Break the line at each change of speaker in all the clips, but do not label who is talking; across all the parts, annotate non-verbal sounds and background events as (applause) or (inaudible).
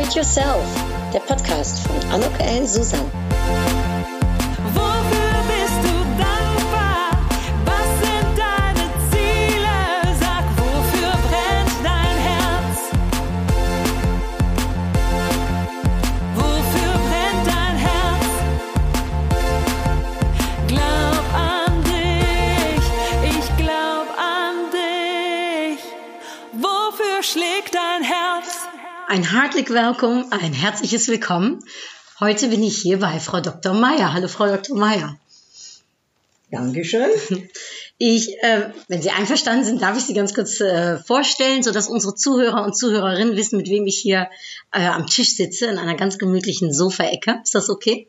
It Yourself, der Podcast von Anok L. Susan.
Ein herzlich Willkommen, ein herzliches Willkommen. Heute bin ich hier bei Frau Dr. Meier. Hallo Frau Dr. Meier.
Dankeschön. (laughs)
Ich, äh, wenn Sie einverstanden sind, darf ich Sie ganz kurz äh, vorstellen, sodass unsere Zuhörer und Zuhörerinnen wissen, mit wem ich hier äh, am Tisch sitze, in einer ganz gemütlichen Sofaecke. Ist das okay?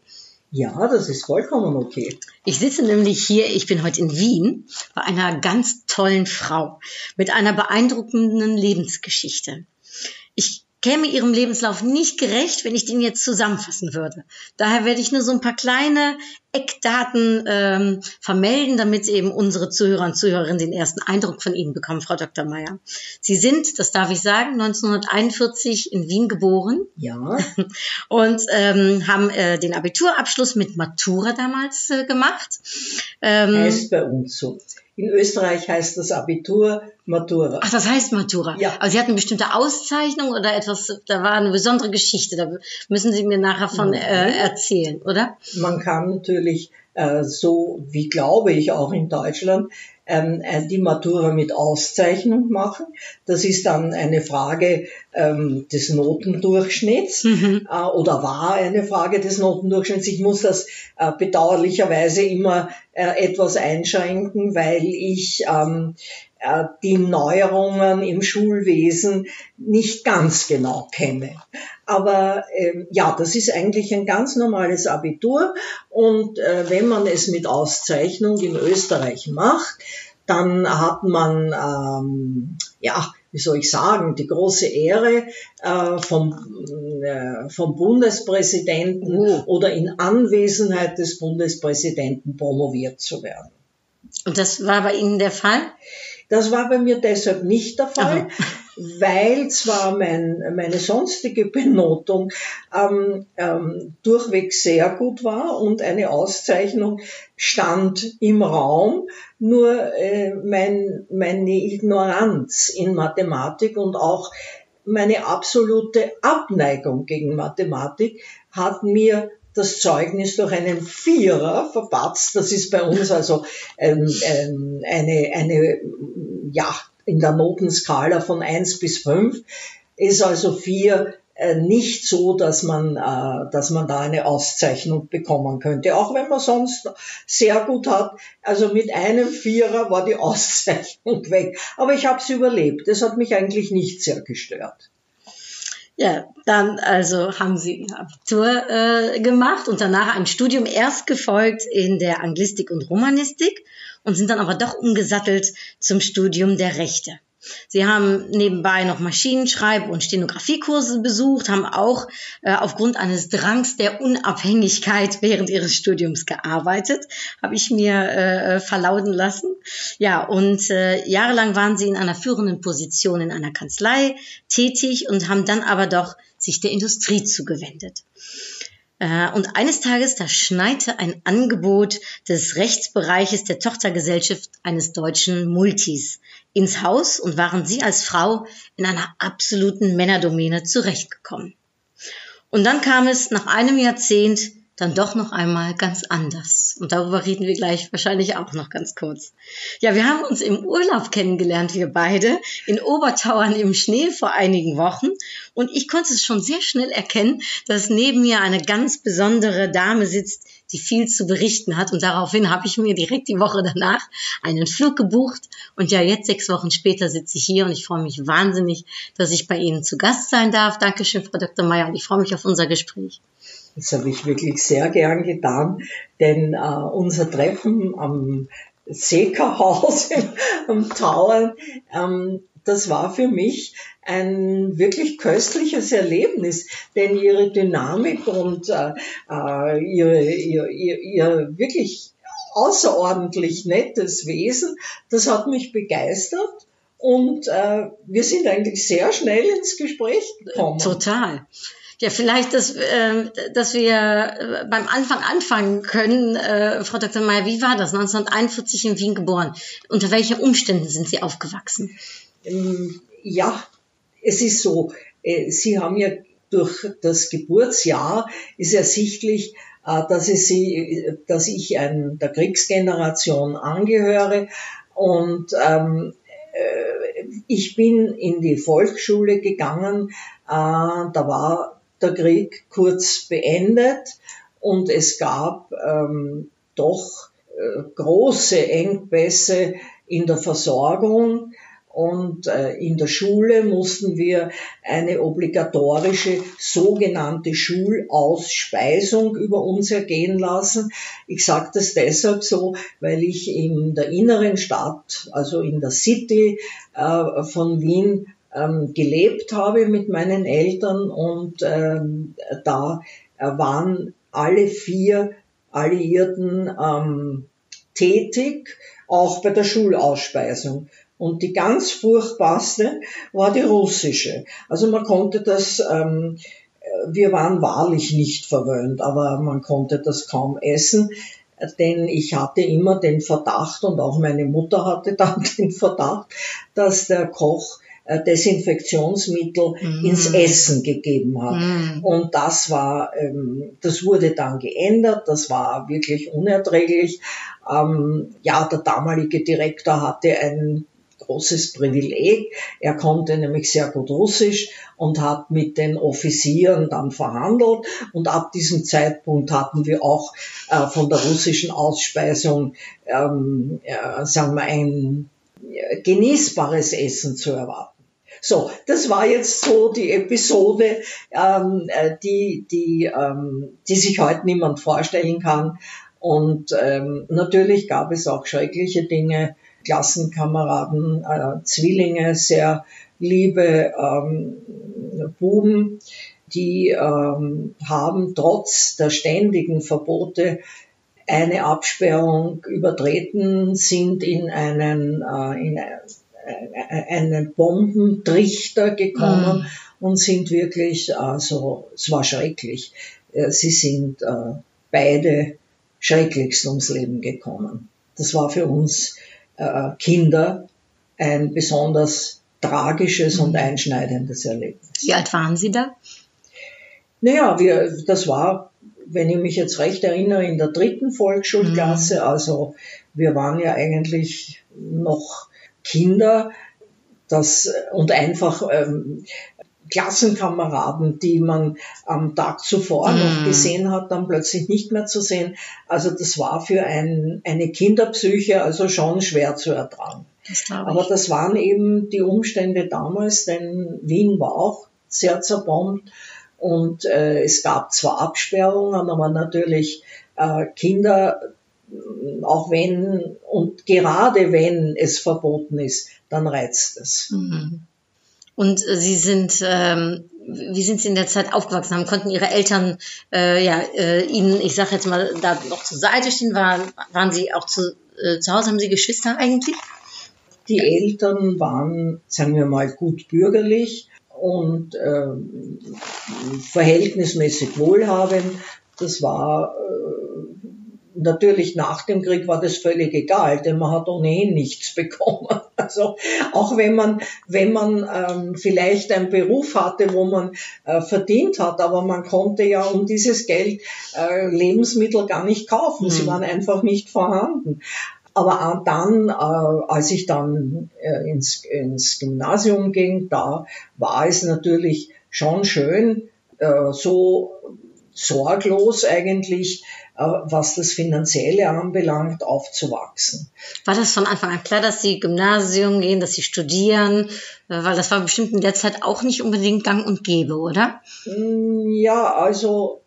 Ja, das ist vollkommen okay.
Ich sitze nämlich hier, ich bin heute in Wien, bei einer ganz tollen Frau mit einer beeindruckenden Lebensgeschichte. Käme ihrem Lebenslauf nicht gerecht, wenn ich den jetzt zusammenfassen würde. Daher werde ich nur so ein paar kleine Eckdaten ähm, vermelden, damit eben unsere Zuhörer und Zuhörerinnen den ersten Eindruck von Ihnen bekommen, Frau Dr. Meyer. Sie sind, das darf ich sagen, 1941 in Wien geboren
Ja, (laughs)
und ähm, haben äh, den Abiturabschluss mit Matura damals äh, gemacht. Ähm,
heißt bei uns so. In Österreich heißt das Abitur Matura.
Ach, das heißt Matura.
Ja.
Aber Sie hatten bestimmte Auszeichnung oder etwas, da war eine besondere Geschichte. Da müssen Sie mir nachher von äh, erzählen, oder?
Man kann natürlich äh, so, wie glaube ich auch in Deutschland, ähm, äh, die Matura mit Auszeichnung machen. Das ist dann eine Frage ähm, des Notendurchschnitts äh, oder war eine Frage des Notendurchschnitts. Ich muss das äh, bedauerlicherweise immer äh, etwas einschränken, weil ich ähm, äh, die Neuerungen im Schulwesen nicht ganz genau kenne. Aber ähm, ja, das ist eigentlich ein ganz normales Abitur und äh, wenn man es mit Auszeichnung in Österreich macht, dann hat man, ähm, ja, wie soll ich sagen, die große Ehre, äh, vom, äh, vom Bundespräsidenten
Oh.
oder in Anwesenheit des Bundespräsidenten promoviert zu werden.
Und das war bei Ihnen der Fall?
Das war bei mir deshalb nicht der Fall,
Aha.
weil zwar mein, meine sonstige Benotung ähm, ähm, durchweg sehr gut war und eine Auszeichnung stand im Raum, nur äh, mein, meine Ignoranz in Mathematik und auch meine absolute Abneigung gegen Mathematik hat mir das Zeugnis durch einen Vierer verpatzt. Das ist bei uns also ähm, ähm, eine, eine, ja, in der Notenskala von eins bis fünf ist also vier äh, nicht so, dass man, äh, dass man da eine Auszeichnung bekommen könnte. Auch wenn man sonst sehr gut hat. Also mit einem Vierer war die (laughs) Auszeichnung weg. Aber ich habe es überlebt. Das hat mich eigentlich nicht sehr gestört.
Ja, dann also haben Sie Abitur äh, gemacht und danach ein Studium erst gefolgt in der Anglistik und Romanistik und sind dann aber doch umgesattelt zum Studium der Rechte. Sie haben nebenbei noch Maschinenschreib- und Stenografiekurse besucht, haben auch äh, aufgrund eines Drangs der Unabhängigkeit (laughs) während ihres Studiums gearbeitet, habe ich mir äh, verlauten lassen. Ja, und äh, jahrelang waren sie in einer führenden Position in einer Kanzlei tätig und haben dann aber doch sich der Industrie zugewendet. Äh, Und eines Tages, da schneite ein Angebot des Rechtsbereiches der Tochtergesellschaft eines deutschen Multis ins Haus und waren Sie als Frau in einer absoluten Männerdomäne zurechtgekommen. Und dann kam es nach einem Jahrzehnt dann doch noch einmal ganz anders. Und darüber reden wir gleich wahrscheinlich auch noch ganz kurz. Ja, wir haben uns im Urlaub kennengelernt, wir beide, in Obertauern im Schnee vor einigen Wochen. Und ich konnte es schon sehr schnell erkennen, dass neben mir eine ganz besondere Dame sitzt, die viel zu berichten hat. Und daraufhin habe ich mir direkt die Woche danach einen Flug gebucht. Und ja, jetzt sechs Wochen später sitze ich hier und ich freue mich wahnsinnig, dass ich bei Ihnen zu Gast sein darf. Dankeschön, Frau Dr. Meyer. Und ich freue mich auf unser Gespräch.
Das habe ich wirklich sehr gern getan, denn äh, unser Treffen am Sekerhaus (laughs) am Tauern, ähm, das war für mich ein wirklich köstliches Erlebnis, denn ihre Dynamik und äh, äh, ihre, ihr, ihr, ihr wirklich außerordentlich nettes Wesen, das hat mich begeistert und äh, wir sind eigentlich sehr schnell ins Gespräch gekommen.
Total. Ja, vielleicht, dass, äh, dass wir äh, beim Anfang anfangen können. Äh, Frau Dr. Meyer, wie war das? 1941 in Wien geboren. Unter welchen Umständen sind Sie aufgewachsen?
Ähm, ja, es ist so. Äh, Sie haben ja durch das Geburtsjahr ist ersichtlich, äh, dass ich, sie, dass ich ein, der Kriegsgeneration angehöre und ähm, äh, ich bin in die Volksschule gegangen, da war der Krieg kurz beendet und es gab ähm, doch äh, große Engpässe in der Versorgung und äh, in der Schule mussten wir eine obligatorische sogenannte Schulausspeisung über uns ergehen lassen. Ich sage das deshalb so, weil ich in der inneren Stadt, also in der City äh, von Wien, ähm, gelebt habe mit meinen Eltern und ähm, da waren alle vier Alliierten ähm, tätig, auch bei der Schulausspeisung. Und die ganz furchtbarste war die russische. Also man konnte das, ähm, wir waren wahrlich nicht verwöhnt, aber man konnte das kaum essen denn ich hatte immer den Verdacht und auch meine Mutter hatte (laughs) dann den Verdacht, dass der Koch äh, Desinfektionsmittel mm. ins Essen gegeben hat. Mm. Und das war, ähm, das wurde dann geändert, das war wirklich unerträglich. Ähm, ja, der damalige Direktor hatte ein großes Privileg. Er konnte nämlich sehr gut Russisch und hat mit den Offizieren dann verhandelt. Und ab diesem Zeitpunkt hatten wir auch äh, von der russischen Ausspeisung, ähm, äh, sagen wir, ein äh, genießbares Essen zu erwarten. So, das war jetzt so die Episode, ähm, äh, die, die, ähm, die sich heute niemand vorstellen kann. Und ähm, natürlich gab es auch schreckliche Dinge, Klassenkameraden, äh, Zwillinge, sehr liebe ähm, Buben, die ähm, haben trotz der ständigen Verbote eine Absperrung übertreten, sind in einen, äh, in einen Bombentrichter gekommen mhm. und sind wirklich, also es war schrecklich. Äh, sie sind äh, beide schrecklichst ums Leben gekommen. Das war für uns äh, Kinder ein besonders tragisches und mhm. einschneidendes Erlebnis.
Wie alt waren Sie da?
Naja, wir, das war, wenn ich mich jetzt recht erinnere, in der dritten Volksschulklasse. Mhm. Also wir waren ja eigentlich noch Kinder, das und einfach ähm, Klassenkameraden, die man am Tag zuvor mm. noch gesehen hat, dann plötzlich nicht mehr zu sehen. Also das war für ein, eine Kinderpsyche also schon schwer zu ertragen. Das Aber das waren eben die Umstände damals, denn Wien war auch sehr zerbombt und äh, es gab zwar Absperrungen, aber natürlich äh, Kinder, auch wenn und gerade wenn es verboten ist, dann reizt es. Mhm.
Und äh, Sie sind, ähm, wie sind Sie in der Zeit aufgewachsen? Haben konnten Ihre Eltern äh, ja äh, Ihnen, ich sage jetzt mal, da noch zur Seite stehen? Waren, waren Sie auch zu, äh, zu Hause? Haben Sie Geschwister eigentlich?
Die Eltern waren, sagen wir mal, gut bürgerlich und äh, verhältnismäßig wohlhabend. Das war äh, natürlich nach dem Krieg war das völlig egal, denn man hat ohnehin nichts (laughs) bekommen. Also auch wenn man, wenn man ähm, vielleicht einen Beruf hatte, wo man äh, verdient hat, aber man konnte ja um dieses Geld äh, Lebensmittel gar nicht kaufen. Sie waren einfach nicht vorhanden. Aber dann, äh, als ich dann äh, ins, ins Gymnasium ging, da war es natürlich schon schön, äh, so sorglos eigentlich was das Finanzielle anbelangt, aufzuwachsen.
War das von Anfang an klar, dass Sie Gymnasium gehen, dass Sie studieren? Äh, weil das war bestimmt in der Zeit auch nicht unbedingt gang und gäbe, oder?
Mm, ja, also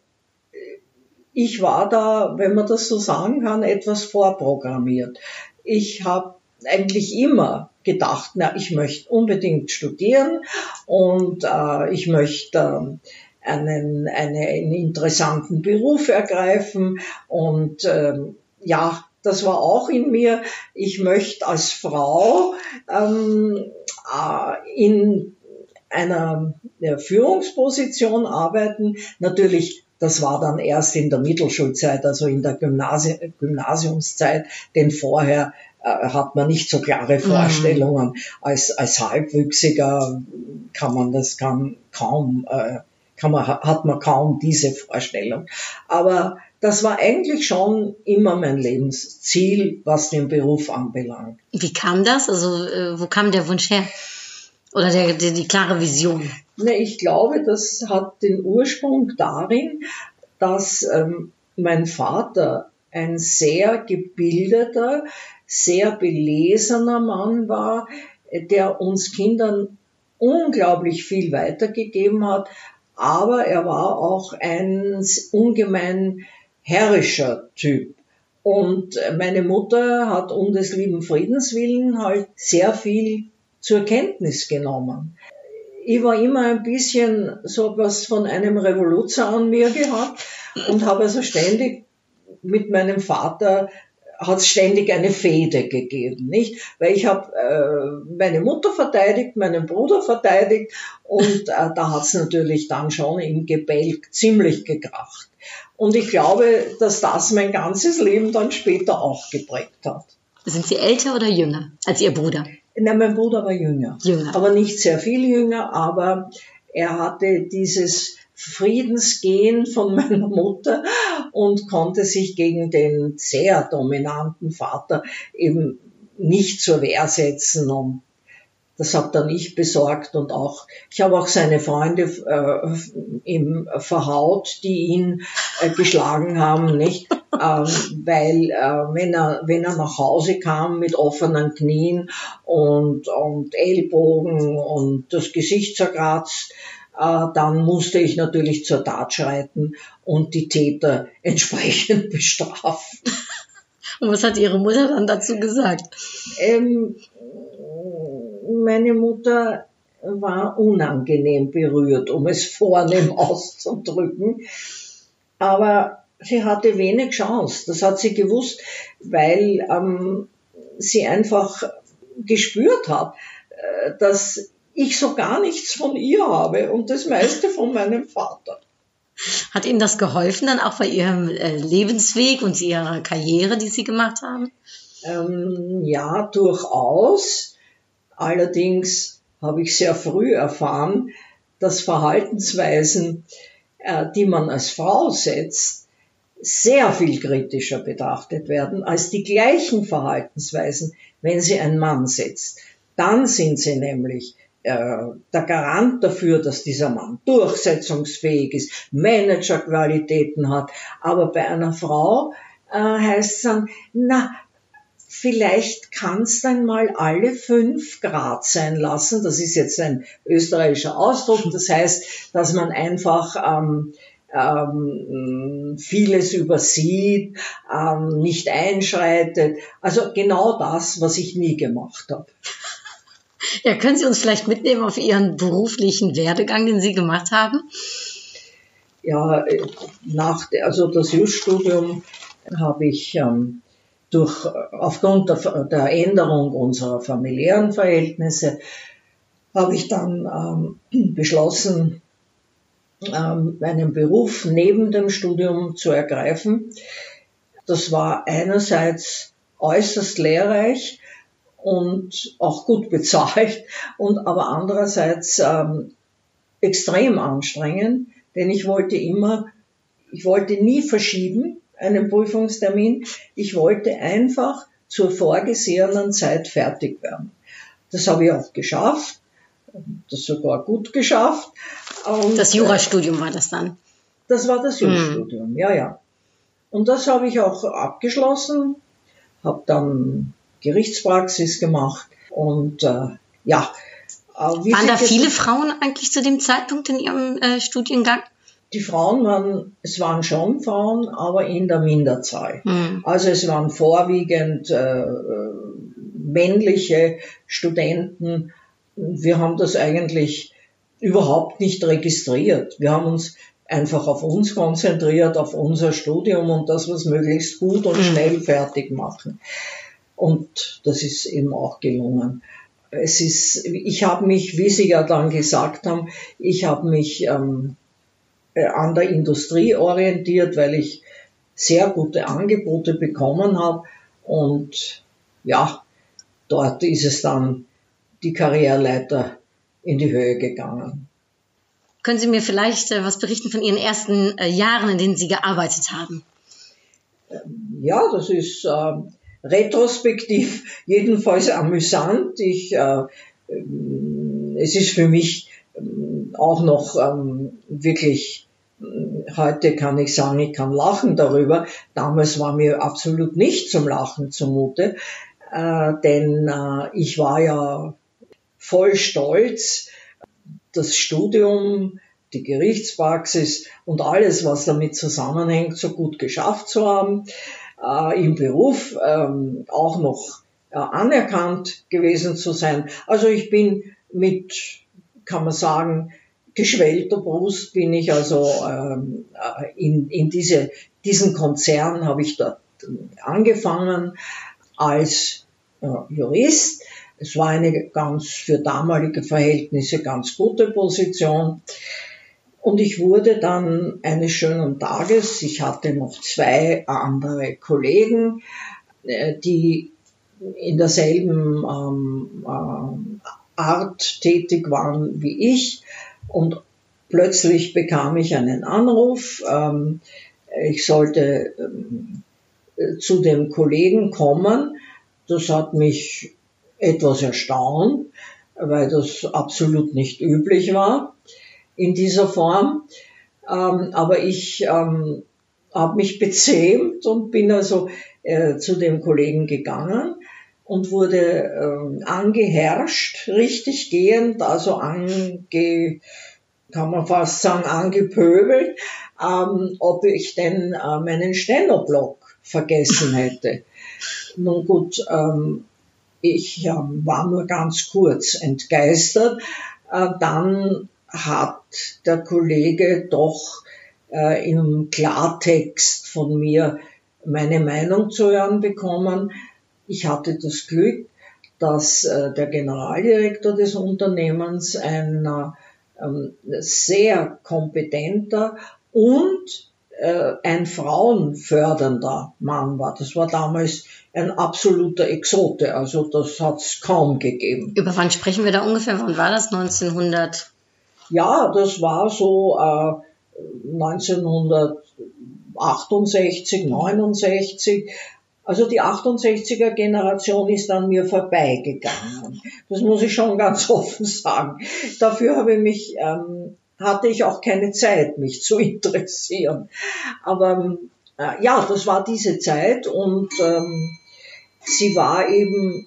ich war da, wenn man das so sagen kann, etwas vorprogrammiert. Ich habe eigentlich immer gedacht, na, ich möchte unbedingt studieren und äh, ich möchte äh, einen, eine, einen interessanten Beruf ergreifen und ähm, ja, das war auch in mir. Ich möchte als Frau ähm, äh, in einer Führungsposition arbeiten. Natürlich, das war dann erst in der Mittelschulzeit, also in der Gymnasi Gymnasiumszeit, denn vorher äh, hat man nicht so klare Vorstellungen. Mhm. Als, als Halbwüchsiger kann man das kann, kaum, äh, kann man, hat man kaum diese Vorstellung. Aber das war eigentlich schon immer mein Lebensziel, was den Beruf anbelangt.
Wie kam das? Also äh, wo kam der Wunsch her? Oder der, der, die klare Vision?
Ne, ich glaube, das hat den Ursprung darin, dass ähm, mein Vater ein sehr gebildeter, sehr belesener Mann war, der uns Kindern unglaublich viel weitergegeben hat, aber er war auch ein ungemein herrischer Typ. Und meine Mutter hat um des lieben Friedens willen halt sehr viel zur Kenntnis genommen. Ich war immer ein bisschen so was von einem Revoluzer an mir gehabt und habe also ständig mit meinem Vater hat es ständig eine Fehde gegeben, nicht? Weil ich habe äh, meine Mutter verteidigt, meinen Bruder verteidigt und äh, da hat es natürlich dann schon im Gebälk ziemlich gekracht. Und ich glaube, dass das mein ganzes Leben dann später auch geprägt hat.
Sind Sie älter oder jünger als Ihr Bruder?
Nein, mein Bruder war jünger.
Jünger.
Aber nicht sehr viel jünger, aber er hatte dieses Friedensgehen von (laughs) meiner Mutter und konnte sich gegen den sehr dominanten Vater eben nicht zur Wehr setzen und das habe dann ich besorgt und auch, ich habe auch seine Freunde äh, ihm verhaut, die ihn äh, geschlagen haben, nicht? Ähm, weil äh, wenn, er, wenn er nach Hause kam mit offenen Knien und, und Ellbogen und das Gesicht zerkratzt, dann musste ich natürlich zur Tat schreiten und die Täter (laughs) entsprechend bestrafen.
Und was hat Ihre Mutter dann dazu gesagt?
Ähm, meine Mutter war unangenehm berührt, um es vornehm (laughs) auszudrücken. Aber sie hatte wenig Chance. Das hat sie gewusst, weil ähm, sie einfach gespürt hat, äh, dass ich so gar nichts von ihr habe und das meiste von meinem Vater.
Hat Ihnen das geholfen dann auch bei Ihrem äh, Lebensweg und Ihrer Karriere, die Sie gemacht haben?
Ähm, ja, durchaus. Allerdings habe ich sehr früh erfahren, dass Verhaltensweisen, äh, die man als Frau setzt, sehr viel kritischer betrachtet werden als die gleichen Verhaltensweisen, wenn sie ein Mann setzt. Dann sind sie nämlich der Garant dafür, dass dieser Mann durchsetzungsfähig ist, Managerqualitäten hat. Aber bei einer Frau äh, heißt es dann, na, vielleicht kann's dann mal alle fünf Grad sein lassen. Das ist jetzt ein österreichischer Ausdruck. Das heißt, dass man einfach ähm, ähm, vieles übersieht, ähm, nicht einschreitet. Also genau das, was ich nie gemacht habe.
Ja, können Sie uns vielleicht mitnehmen auf Ihren beruflichen Werdegang, den Sie gemacht haben?
Ja, nach, also das Jus-Studium habe ich ähm, durch, aufgrund der, der, Änderung unserer familiären Verhältnisse, habe ich dann ähm, beschlossen, ähm, einen Beruf neben dem Studium zu ergreifen. Das war einerseits äußerst lehrreich, und auch gut bezahlt und aber andererseits ähm, extrem anstrengend, denn ich wollte immer, ich wollte nie verschieben einen Prüfungstermin, ich wollte einfach zur vorgesehenen Zeit fertig werden. Das habe ich auch geschafft, das sogar gut geschafft.
Und das Jurastudium war das dann?
Das war das Jurastudium, hm. ja, ja. Und das habe ich auch abgeschlossen, habe dann Gerichtspraxis gemacht und äh, ja.
Äh, waren da viele Frauen eigentlich zu dem Zeitpunkt in Ihrem äh, Studiengang?
Die Frauen waren, es waren schon Frauen, aber in der Minderzahl. Mhm. Also es waren vorwiegend äh, männliche Studenten. Wir haben das eigentlich überhaupt nicht registriert. Wir haben uns einfach auf uns konzentriert, auf unser Studium und das, was möglichst gut und hm. schnell fertig machen. Und das ist eben auch gelungen. es ist, ich habe mich, wie Sie ja dann gesagt haben, ich habe mich ähm, äh, an der Industrie orientiert, weil ich sehr gute Angebote bekommen habe und ja, dort ist es dann die Karriereleiter in die Höhe gegangen.
Können Sie mir vielleicht äh, was berichten von Ihren ersten äh, Jahren, in denen Sie gearbeitet haben?
Ja, das ist äh, retrospektiv (laughs) jedenfalls amüsant. Ich, äh, ähm, es ist für mich ähm, auch noch ähm, wirklich, äh, heute kann ich sagen, ich kann lachen darüber. Damals war mir absolut nicht zum Lachen zumute, äh, denn äh, ich war ja voll stolz, das Studium, die Gerichtspraxis und alles, was damit zusammenhängt, so gut geschafft zu haben, äh, im Beruf ähm, auch noch äh, anerkannt gewesen zu sein. Also ich bin mit, kann man sagen, geschwellter Brust bin ich also ähm, äh, in, in diese, diesen Konzern habe ich dort angefangen als äh, Jurist. Es war eine ganz für damalige Verhältnisse ganz gute Position. Und ich wurde dann eines schönen Tages, ich hatte noch zwei andere Kollegen, äh, die in derselben ähm, äh, Art tätig waren wie ich. Und plötzlich bekam ich einen Anruf, ähm, ich sollte ähm, zu dem Kollegen kommen. Das hat mich etwas erstaunt, weil das absolut nicht üblich war in dieser Form. Ähm, aber ich ähm, habe mich bezähmt und bin also äh, zu dem Kollegen gegangen und wurde ähm, angeherrscht, richtig gehend, also ange, kann man fast sagen, angepöbelt, ähm, ob ich denn äh, meinen Stenoblock vergessen hätte. Nun gut, ähm, ich ähm, war nur ganz kurz entgeistert. Äh, dann hat der Kollege doch äh, im Klartext von mir meine Meinung zu hören bekommen. Ich hatte das Glück, dass äh, der Generaldirektor des Unternehmens ein äh, sehr kompetenter und äh, ein frauenfördernder Mann war. Das war damals ein absoluter Exote, also das hat es kaum gegeben.
Über wann sprechen wir da ungefähr? Wann war das? 1900?
Ja, das war so äh, 1968, 69. Also die 68er Generation ist an mir vorbeigegangen. Das muss ich schon ganz (laughs) offen sagen. Dafür habe ich mich, ähm, hatte ich auch keine Zeit, mich zu interessieren. Aber äh, ja, das war diese Zeit und ähm, sie war eben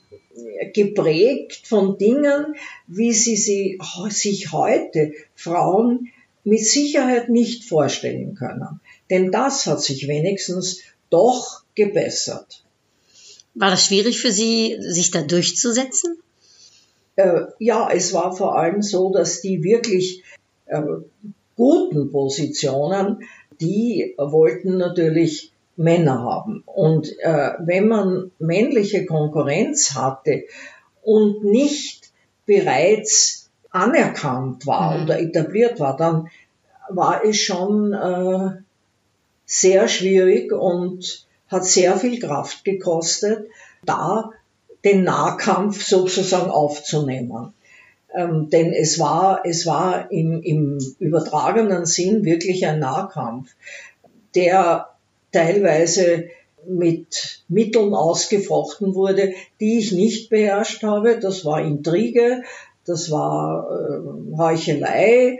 geprägt von Dingen, wie sie, sie sich heute Frauen mit Sicherheit nicht vorstellen können. Denn das hat sich wenigstens doch gebessert.
War das schwierig für Sie, sich da durchzusetzen?
Äh, ja, es war vor allem so, dass die wirklich äh, guten Positionen, die wollten natürlich Männer haben. Und äh, wenn man männliche Konkurrenz hatte und nicht bereits anerkannt war mhm. oder etabliert war, dann war es schon äh, sehr schwierig und hat sehr viel Kraft gekostet, da den Nahkampf sozusagen aufzunehmen. Ähm, denn es war, es war im, im übertragenen Sinn wirklich ein Nahkampf, der teilweise mit Mitteln ausgefochten wurde, die ich nicht beherrscht habe. Das war Intrige, das war äh, Heuchelei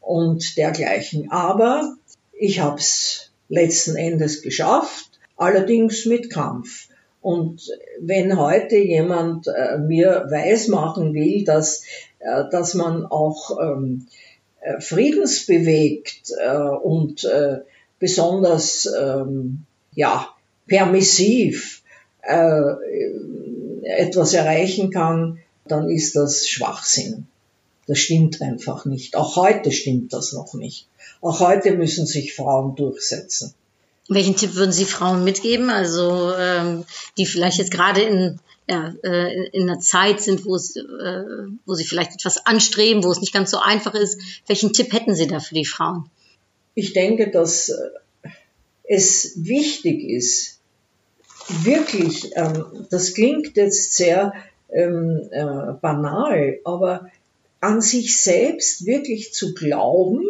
und dergleichen. Aber ich habe es letzten Endes geschafft, allerdings mit Kampf. Und wenn heute jemand äh, mir weismachen will, dass, äh, dass man auch ähm, äh, friedensbewegt äh, und äh, besonders ähm, ja, permissiv äh, etwas erreichen kann, dann ist das Schwachsinn. Das stimmt einfach nicht. Auch heute stimmt das noch nicht. Auch heute müssen sich Frauen durchsetzen.
Welchen Tipp würden Sie Frauen mitgeben, also ähm, die vielleicht jetzt gerade in ja, äh, in einer Zeit sind, wo es, äh, wo sie vielleicht etwas anstreben, wo es nicht ganz so einfach ist. Welchen Tipp hätten Sie da für die Frauen?
Ich denke, dass äh, es wichtig ist, wirklich, ähm, das klingt jetzt sehr ähm, äh, banal, aber an sich selbst wirklich zu glauben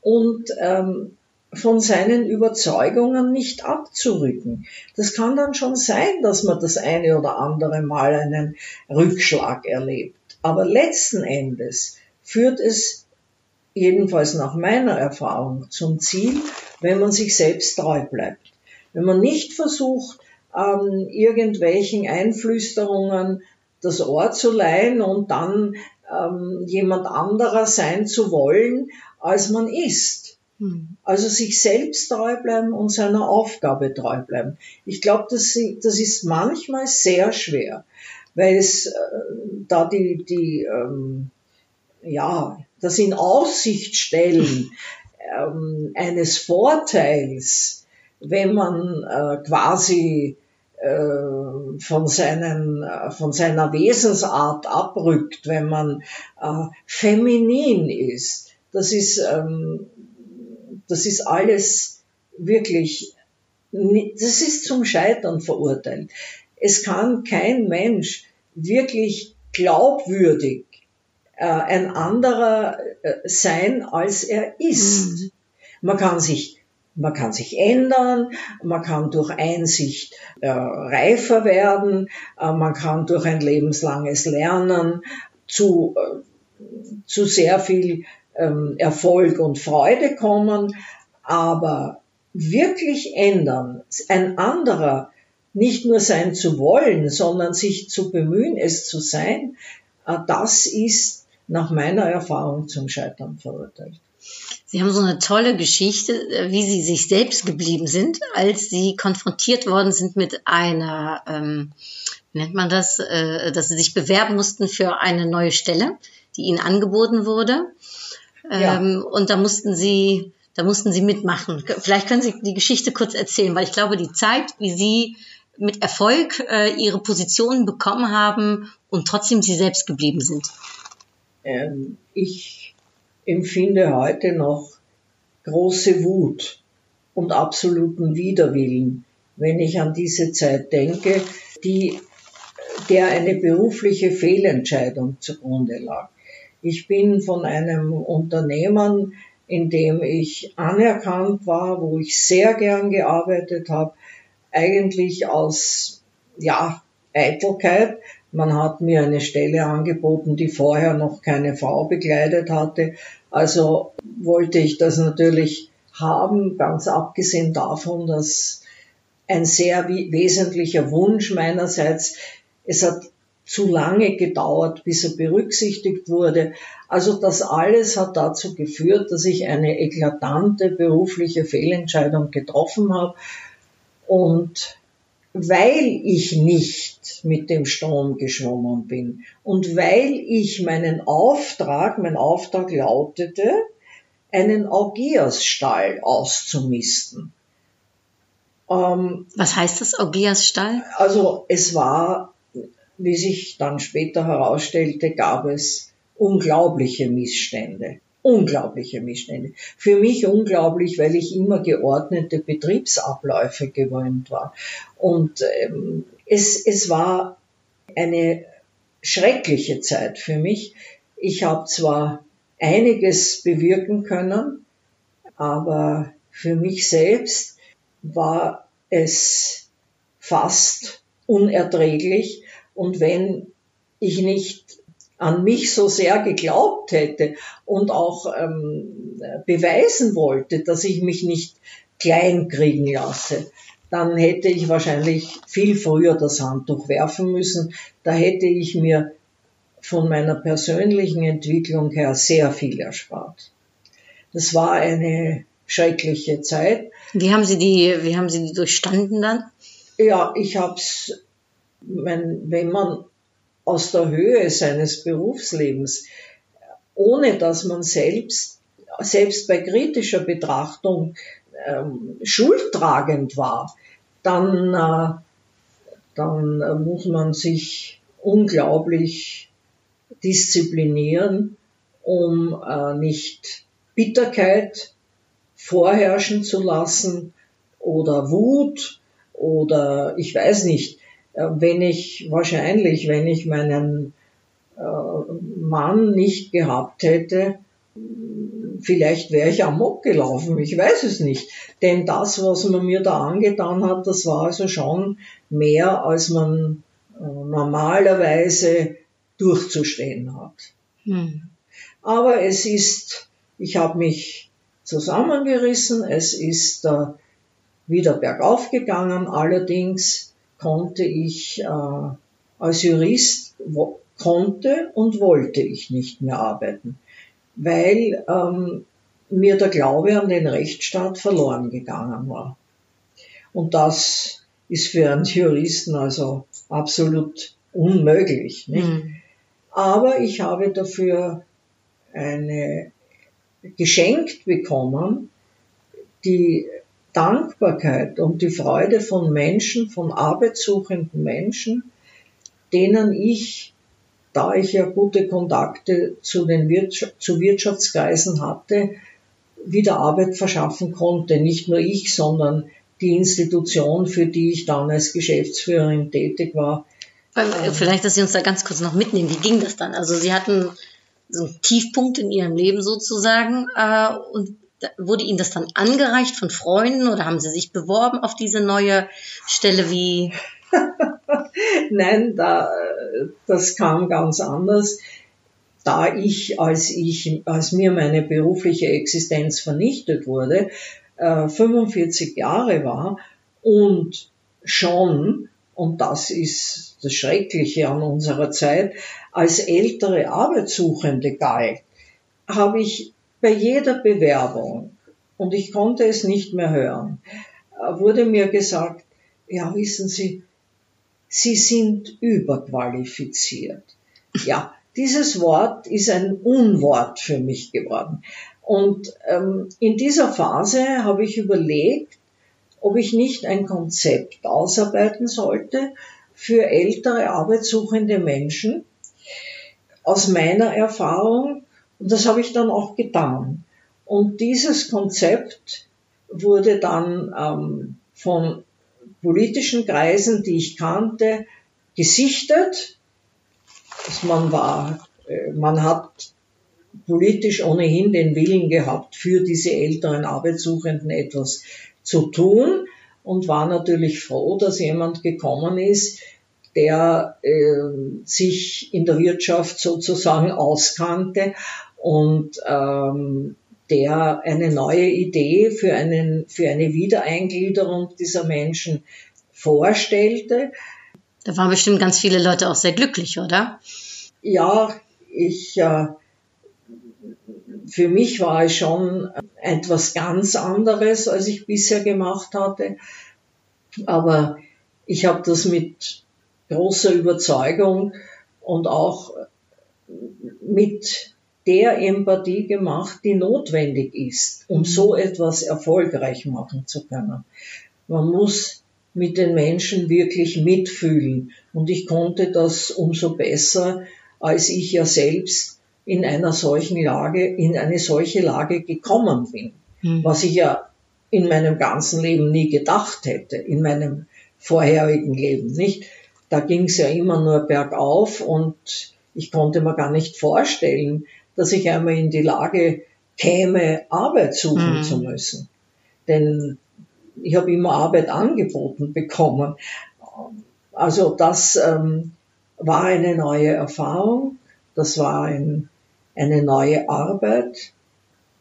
und ähm, von seinen Überzeugungen nicht abzurücken. Das kann dann schon sein, dass man das eine oder andere Mal einen Rückschlag erlebt. Aber letzten Endes führt es jedenfalls nach meiner Erfahrung zum Ziel, wenn man sich selbst treu bleibt. Wenn man nicht versucht, an irgendwelchen Einflüsterungen das Ohr zu leihen und dann ähm, jemand anderer sein zu wollen, als man ist. Hm. Also sich selbst treu bleiben und seiner Aufgabe treu bleiben. Ich glaube, das, das ist manchmal sehr schwer, weil es äh, da die, die ähm, ja, das in Aussicht stellen ähm, eines Vorteils, wenn man äh, quasi äh, von, seinen, äh, von seiner Wesensart abrückt, wenn man äh, feminin ist. Das ist, ähm, das ist alles wirklich, das ist zum Scheitern verurteilt. Es kann kein Mensch wirklich glaubwürdig äh, ein anderer äh, sein, als er ist. Mhm. Man kann sich man kann sich ändern, man kann durch Einsicht äh, reifer werden, äh, man kann durch ein lebenslanges Lernen zu, äh, zu sehr viel ähm, Erfolg und Freude kommen, aber wirklich ändern, ein anderer nicht nur sein zu wollen, sondern sich zu bemühen, es zu sein, äh, das ist nach meiner Erfahrung zum Scheitern verurteilt.
Sie haben so eine tolle Geschichte, äh, wie Sie sich selbst geblieben sind, als Sie konfrontiert worden sind mit einer, ähm, wie nennt man das, äh, dass Sie sich bewerben mussten für eine neue Stelle, die Ihnen angeboten wurde. Ja. Ähm, und da mussten Sie, da mussten Sie mitmachen. Vielleicht können Sie die Geschichte kurz erzählen, weil ich glaube, die Zeit, wie Sie mit Erfolg äh, Ihre Positionen bekommen haben und trotzdem Sie selbst geblieben sind.
Ähm, ich empfinde heute noch große Wut und absoluten Widerwillen, wenn ich an diese Zeit denke, die, der eine berufliche Fehlentscheidung zugrunde lag. Ich bin von einem Unternehmen, in dem ich anerkannt war, wo ich sehr gern gearbeitet habe, eigentlich aus ja, Eitelkeit man hat mir eine Stelle angeboten, die vorher noch keine Frau bekleidet hatte. Also wollte ich das natürlich haben, ganz abgesehen davon, dass ein sehr wesentlicher Wunsch meinerseits, es hat zu lange gedauert, bis er berücksichtigt wurde. Also das alles hat dazu geführt, dass ich eine eklatante berufliche Fehlentscheidung getroffen habe und weil ich nicht mit dem Strom geschwommen bin und weil ich meinen Auftrag, mein Auftrag lautete, einen Augeasstall auszumisten.
Ähm, Was heißt das, Augeasstall?
Also es war, wie sich dann später herausstellte, gab es unglaubliche Missstände unglaubliche Missstände. Für mich unglaublich, weil ich immer geordnete Betriebsabläufe gewöhnt war. Und ähm, es, es war eine schreckliche Zeit für mich. Ich habe zwar einiges bewirken können, aber für mich selbst war es fast unerträglich. Und wenn ich nicht an mich so sehr geglaubt hätte und auch ähm, beweisen wollte, dass ich mich nicht klein kriegen lasse, dann hätte ich wahrscheinlich viel früher das Handtuch werfen müssen. Da hätte ich mir von meiner persönlichen Entwicklung her sehr viel erspart. Das war eine schreckliche Zeit.
Wie haben Sie die, wie haben Sie die durchstanden dann?
Ja, ich hab's, wenn, wenn man aus der Höhe seines Berufslebens, ohne dass man selbst, selbst bei kritischer Betrachtung ähm, schuldtragend war, dann, äh, dann äh, muss man sich unglaublich disziplinieren, um äh, nicht Bitterkeit vorherrschen zu lassen oder Wut oder ich weiß nicht, wenn ich wahrscheinlich, wenn ich meinen äh, Mann nicht gehabt hätte, vielleicht wäre ich amok gelaufen, ich weiß es nicht. Denn das, was man mir da angetan hat, das war also schon mehr, als man äh, normalerweise durchzustehen hat. Hm. Aber es ist, ich habe mich zusammengerissen, es ist äh, wieder bergauf gegangen, allerdings konnte ich äh, als Jurist, wo, konnte und wollte ich nicht mehr arbeiten weil ähm, mir der Glaube an den Rechtsstaat verloren gegangen war. Und das ist für einen Juristen also absolut unmöglich. Nicht? Mhm. Aber ich habe dafür eine geschenkt bekommen, die Dankbarkeit und die Freude von Menschen, von arbeitssuchenden Menschen, denen ich da ich ja gute Kontakte zu den Wirtschaft, zu Wirtschaftskreisen hatte, wieder Arbeit verschaffen konnte. Nicht nur ich, sondern die Institution, für die ich dann als Geschäftsführerin tätig war.
Äh, vielleicht, dass Sie uns da ganz kurz noch mitnehmen. Wie ging das dann? Also Sie hatten so einen Tiefpunkt in Ihrem Leben sozusagen äh, und wurde Ihnen das dann angereicht von Freunden oder haben Sie sich beworben auf diese neue Stelle? Wie (laughs)
Nein, da, das kam ganz anders. Da ich, als ich, als mir meine berufliche Existenz vernichtet wurde, äh, 45 Jahre war und schon, und das ist das Schreckliche an unserer Zeit, als ältere Arbeitssuchende galt, habe ich bei jeder Bewerbung, und ich konnte es nicht mehr hören, wurde mir gesagt, ja, wissen Sie, Sie sind überqualifiziert. Ja, dieses Wort ist ein Unwort für mich geworden. Und ähm, in dieser Phase habe ich überlegt, ob ich nicht ein Konzept ausarbeiten sollte für ältere arbeitssuchende Menschen aus meiner Erfahrung. Und das habe ich dann auch getan. Und dieses Konzept wurde dann ähm, von politischen Kreisen, die ich kannte, gesichtet. Man war, äh, man hat politisch ohnehin den Willen gehabt, für diese älteren Arbeitssuchenden etwas zu tun und war natürlich froh, dass jemand gekommen ist, der äh, sich in der Wirtschaft sozusagen auskannte und ähm, der eine neue Idee für, einen, für eine Wiedereingliederung dieser Menschen vorstellte.
Da waren bestimmt ganz viele Leute auch sehr glücklich, oder?
Ja, ich, äh, für mich war es schon etwas ganz anderes, als ich bisher gemacht hatte. Aber ich habe das mit großer Überzeugung und auch mit der Empathie gemacht, die notwendig ist, um so etwas erfolgreich machen zu können. Man muss mit den Menschen wirklich mitfühlen. Und ich konnte das umso besser, als ich ja selbst in einer solchen Lage, in eine solche Lage gekommen bin. Mhm. Was ich ja in meinem ganzen Leben nie gedacht hätte, in meinem vorherigen Leben, nicht? Da ging es ja immer nur bergauf und ich konnte mir gar nicht vorstellen, dass ich einmal in die Lage käme, Arbeit suchen mhm. zu müssen. Denn ich habe immer Arbeit angeboten bekommen. Also das ähm, war eine neue Erfahrung, das war ein, eine neue Arbeit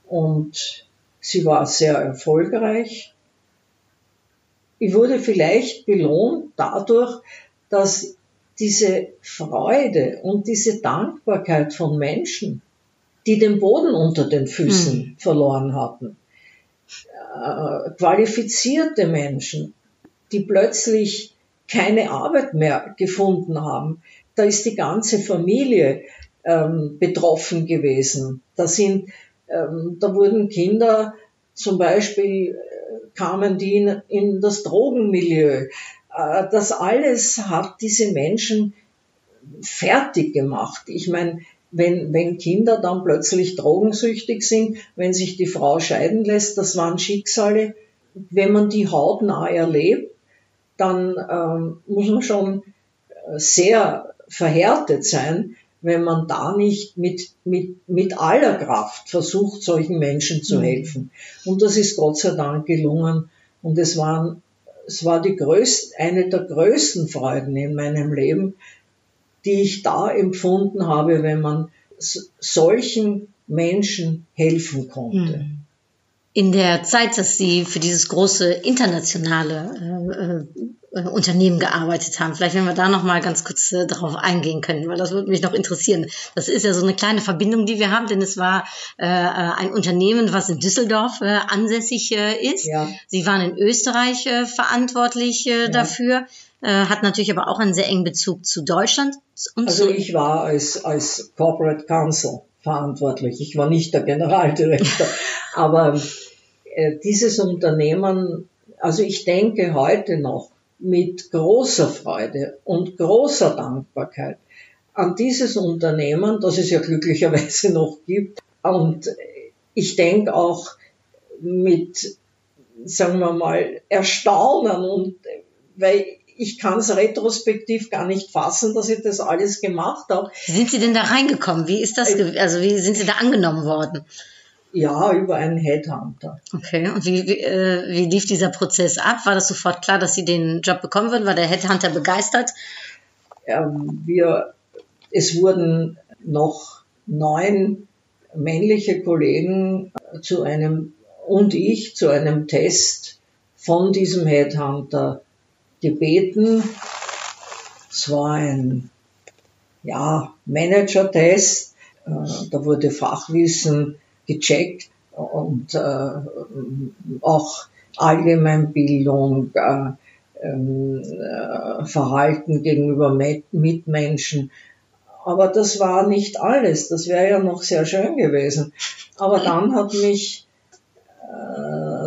und sie war sehr erfolgreich. Ich wurde vielleicht belohnt dadurch, dass diese Freude und diese Dankbarkeit von Menschen, die den Boden unter den Füßen mhm. verloren hatten. Äh, qualifizierte Menschen, die plötzlich keine Arbeit mehr gefunden haben. Da ist die ganze Familie ähm, betroffen gewesen. Da sind, ähm, da wurden Kinder zum Beispiel äh, kamen die in, in das Drogenmilieu. äh, das alles hat diese Menschen fertig gemacht. Ich meine, wenn, wenn Kinder dann plötzlich drogensüchtig sind, wenn sich die Frau scheiden lässt, das waren Schicksale. Wenn man die hautnah erlebt, dann ähm, muss man schon sehr verhärtet sein, wenn man da nicht mit, mit, mit aller Kraft versucht, solchen Menschen zu mhm. helfen. Und das ist Gott sei Dank gelungen. Und es waren, es war die größte, eine der größten Freuden in meinem Leben, die ich da empfunden habe, wenn man solchen Menschen helfen konnte.
Mhm. In der Zeit, dass Sie für dieses große internationale äh, äh, Unternehmen gearbeitet haben, vielleicht wenn wir da noch mal ganz kurz äh, darauf eingehen können, weil das würde mich noch interessieren. Das ist ja so eine kleine Verbindung, die wir haben, denn es war äh, äh ein Unternehmen, was in Düsseldorf ansässig ist. Ja. Sie waren in Österreich verantwortlich ja. dafür äh, hat natürlich aber auch einen sehr engen Bezug zu Deutschland.
also ich war als, als Corporate Counsel verantwortlich. Ich war nicht der Generaldirektor. (laughs) aber äh, dieses Unternehmen, also ich denke heute noch mit großer Freude und großer Dankbarkeit an dieses Unternehmen, das es ja glücklicherweise (laughs) noch gibt. Und ich denke auch mit, sagen wir mal, Erstaunen und weil ich kann es retrospektiv gar nicht fassen, dass ich das alles gemacht habe.
Wie sind Sie denn da reingekommen? Wie ist das, äh, also wie sind Sie da angenommen worden?
Ja, über einen Headhunter.
Okay, und wie, wie, äh, wie lief dieser Prozess ab? War das sofort klar, dass Sie den Job bekommen würden? War der Headhunter begeistert?
Ähm, wir, es wurden noch neun männliche Kollegen zu einem und ich zu einem Test von diesem Headhunter gebeten. Es war ein ja, Manager-Test. Äh, da wurde Fachwissen gecheckt und äh, auch Allgemeinbildung, äh, ähm, äh, Verhalten gegenüber Mitmenschen. Aber das war nicht alles. Das wäre ja noch sehr schön gewesen. Aber dann hat mich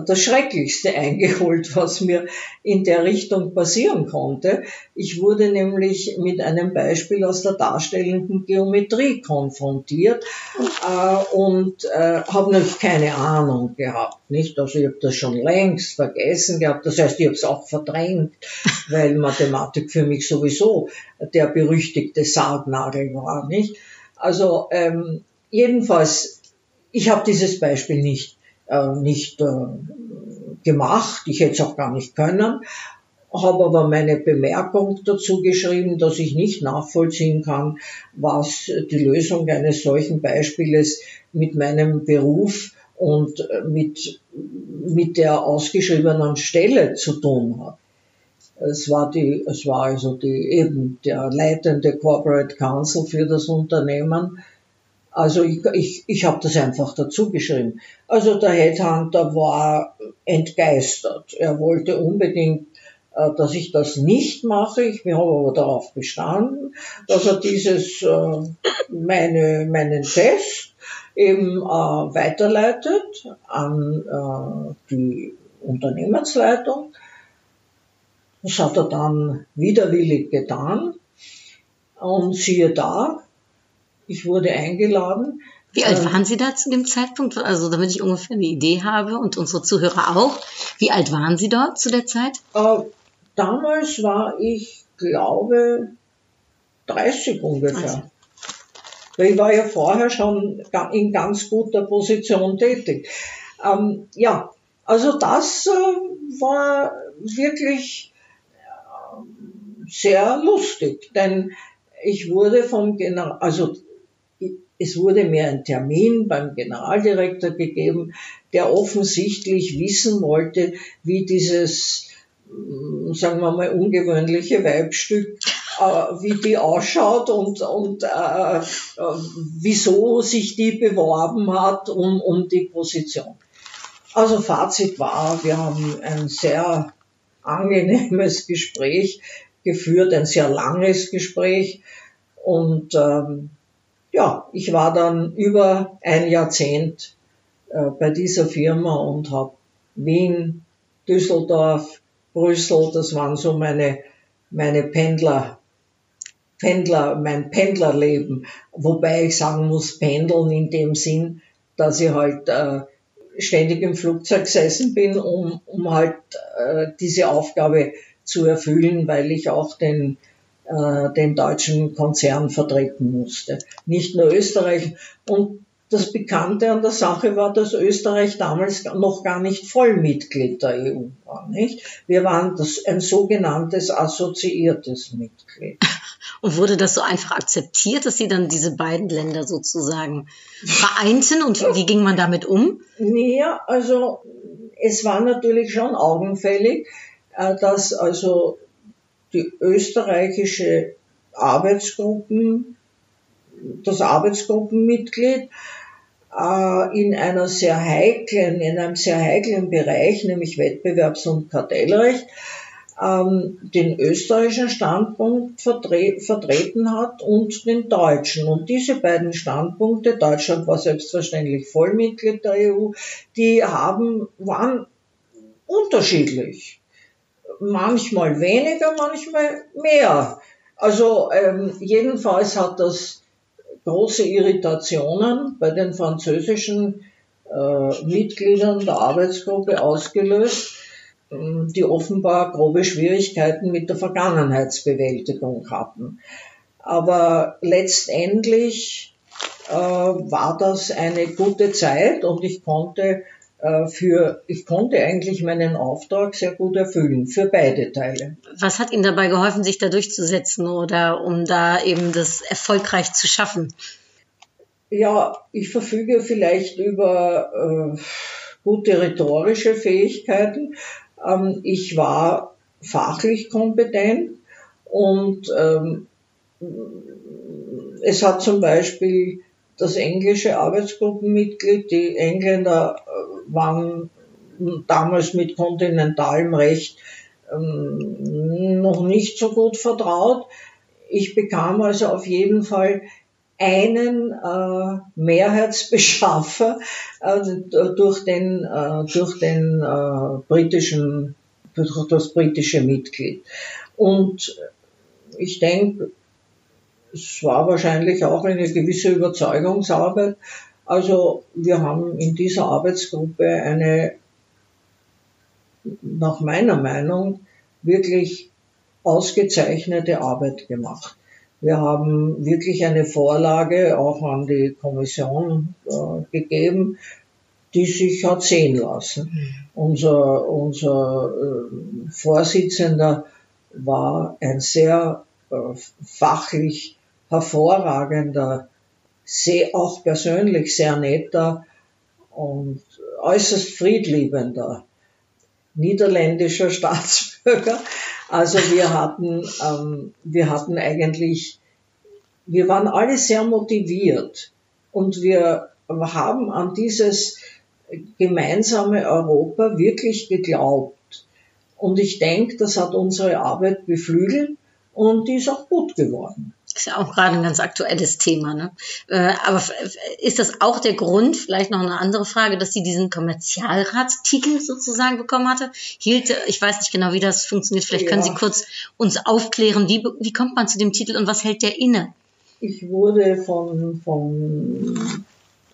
das Schrecklichste (laughs) eingeholt, was mir in der Richtung passieren konnte. Ich wurde nämlich mit einem Beispiel aus der darstellenden Geometrie konfrontiert äh, und äh, habe natürlich keine Ahnung gehabt. Nicht? Also ich habe das schon längst vergessen gehabt. Das heißt, ich habe es auch verdrängt, (laughs) weil Mathematik für mich sowieso der berüchtigte Sargnagel war. Nicht? Also ähm, jedenfalls, ich habe dieses Beispiel nicht äh, nicht äh, gemacht. Ich hätte es auch gar nicht können. Habe aber meine Bemerkung dazu geschrieben, dass ich nicht nachvollziehen kann, was die Lösung eines solchen Beispieles mit meinem Beruf und äh, mit, mit der ausgeschriebenen Stelle zu tun hat. Es war die, es war also die, eben der leitende Corporate Counsel für das Unternehmen, also ich, ich, ich habe das einfach dazu geschrieben. Also der Headhunter war entgeistert. Er wollte unbedingt, äh, dass ich das nicht mache. Ich habe aber darauf bestanden, dass er dieses, äh, meine, meinen Test eben äh, weiterleitet an äh, die Unternehmensleitung. Das hat er dann widerwillig getan. Und siehe da, ich wurde eingeladen.
Wie alt ähm, waren Sie da zu dem Zeitpunkt? Also damit ich ungefähr eine Idee habe und unsere Zuhörer auch. Wie alt waren Sie dort zu der Zeit?
Äh, damals war ich, glaube, 30 ungefähr. Also. Ich war ja vorher schon in ganz guter Position tätig. Ähm, ja, also das äh, war wirklich äh, sehr lustig, denn ich wurde vom General, also es wurde mir ein Termin beim Generaldirektor gegeben, der offensichtlich wissen wollte, wie dieses, mm, sagen wir mal, ungewöhnliche Weibstück, äh, wie die ausschaut und, und äh, äh, wieso sich die beworben hat um, um die Position. Also Fazit war, wir haben ein sehr angenehmes Gespräch geführt, ein sehr langes Gespräch und ähm, ja, ich war dann über ein Jahrzehnt äh, bei dieser Firma und habe Wien, Düsseldorf, Brüssel, das waren so meine, meine Pendler, Pendler, mein Pendlerleben. Wobei ich sagen muss, pendeln in dem Sinn, dass ich halt äh, ständig im Flugzeug gesessen bin, um, um halt äh, diese Aufgabe zu erfüllen, weil ich auch den, äh, den deutschen Konzern vertreten musste. Nicht nur Österreich. Und das Bekannte an der Sache war, dass Österreich damals noch gar nicht Vollmitglied der EU war. Nicht? Wir waren das, ein sogenanntes assoziiertes Mitglied. (laughs)
Und wurde das so einfach akzeptiert, dass sie dann diese beiden Länder sozusagen vereinten? Und wie ging man damit um?
Ja, also es war natürlich schon augenfällig, äh, dass also die österreichische Arbeitsgruppen, das Arbeitsgruppenmitglied äh, in einer sehr heiklen, in einem sehr heiklen Bereich, nämlich Wettbewerbs- und Kartellrecht, ähm, den österreichischen Standpunkt vertre vertreten hat und den deutschen. Und diese beiden Standpunkte, Deutschland war selbstverständlich Vollmitglied der EU, die haben, waren unterschiedlich. Manchmal weniger, manchmal mehr. Also ähm, jedenfalls hat das große Irritationen bei den französischen äh, Mitgliedern der Arbeitsgruppe ausgelöst, ähm, die offenbar grobe Schwierigkeiten mit der Vergangenheitsbewältigung hatten. Aber letztendlich äh, war das eine gute Zeit und ich konnte für, ich konnte eigentlich meinen Auftrag sehr gut erfüllen, für beide Teile.
Was hat Ihnen dabei geholfen, sich da durchzusetzen oder um da eben das erfolgreich zu schaffen?
Ja, ich verfüge vielleicht über äh, gute rhetorische Fähigkeiten. Ähm, ich war fachlich kompetent und ähm, es hat zum Beispiel das englische Arbeitsgruppenmitglied, die Engländer äh, waren damals mit kontinentalem Recht ähm, noch nicht so gut vertraut. Ich bekam also auf jeden Fall einen äh, Mehrheitsbeschaffer äh, durch den, äh, durch den äh, britischen, durch das britische Mitglied. Und ich denke, es war wahrscheinlich auch eine gewisse Überzeugungsarbeit. Also wir haben in dieser Arbeitsgruppe eine, nach meiner Meinung, wirklich ausgezeichnete Arbeit gemacht. Wir haben wirklich eine Vorlage auch an die Kommission äh, gegeben, die sich hat sehen lassen. Mhm. Unser, unser äh, Vorsitzender war ein sehr äh, fachlich hervorragender, sehr, auch persönlich sehr netter und äußerst friedliebender niederländischer (laughs) Staatsbürger. Also wir hatten, ähm, wir hatten eigentlich, wir waren alle sehr motiviert und wir haben an dieses gemeinsame Europa wirklich geglaubt. Und ich denke, das hat unsere Arbeit beflügelt und die ist auch gut geworden.
Ist ja auch gerade ein ganz aktuelles Thema. Ne? Äh, aber ist das auch der Grund, vielleicht noch eine andere Frage, dass sie diesen Kommerzialratstitel sozusagen bekommen hatte? Hielt, ich weiß nicht genau, wie das funktioniert. Vielleicht können Sie kurz uns aufklären, wie, wie kommt man zu dem Titel und was hält der inne?
Ich wurde von, von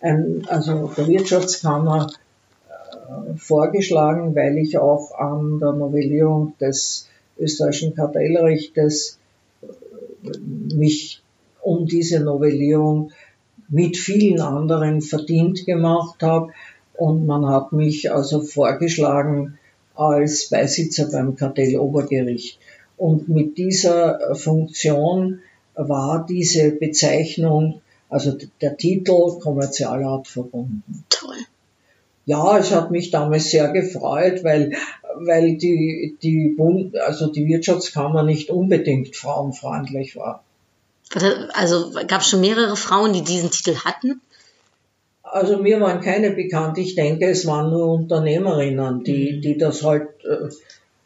ähm, also der Wirtschaftskammer äh, vorgeschlagen, weil ich auch an der Novellierung des österreichischen Kartellrechtes mich um diese Novellierung mit vielen anderen verdient gemacht habe. Und man hat mich also vorgeschlagen als Beisitzer beim Kartellobergericht. Und mit dieser Funktion war diese Bezeichnung, also der Titel Kommerzialrat verbunden.
Toll.
Ja, es hat mich damals sehr gefreut, weil, weil die, die Bund, also die Wirtschaftskammer nicht unbedingt frauenfreundlich war.
Also gab es schon mehrere Frauen, die diesen Titel hatten?
Also mir waren keine bekannt. Ich denke, es waren nur Unternehmerinnen, die, mhm. die das halt äh,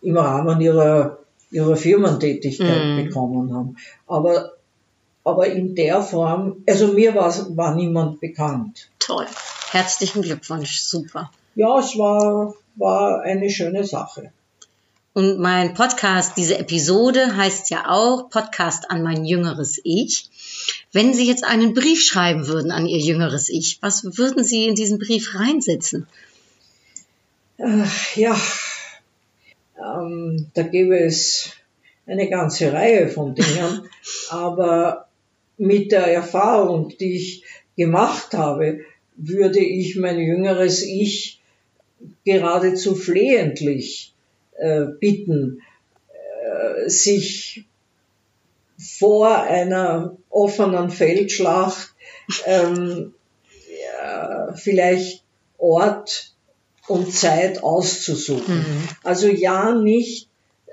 im Rahmen ihrer, ihrer Firmentätigkeit mm. bekommen haben. Aber, aber in der Form, also mir war, war niemand bekannt.
Toll. Herzlichen Glückwunsch, super.
Ja, es war, war eine schöne Sache.
Und mein Podcast, diese Episode heißt ja auch Podcast an mein jüngeres Ich. Wenn Sie jetzt einen Brief schreiben würden an Ihr jüngeres Ich, was würden Sie in diesen Brief reinsetzen?
Äh, ja, ähm, da gäbe es eine ganze Reihe von Dingen, (laughs) aber mit der Erfahrung, die ich gemacht habe, würde ich mein jüngeres Ich geradezu flehentlich äh, bitten, äh, sich vor einer offenen Feldschlacht ähm, ja, vielleicht Ort und Zeit auszusuchen.
Mhm.
Also ja, nicht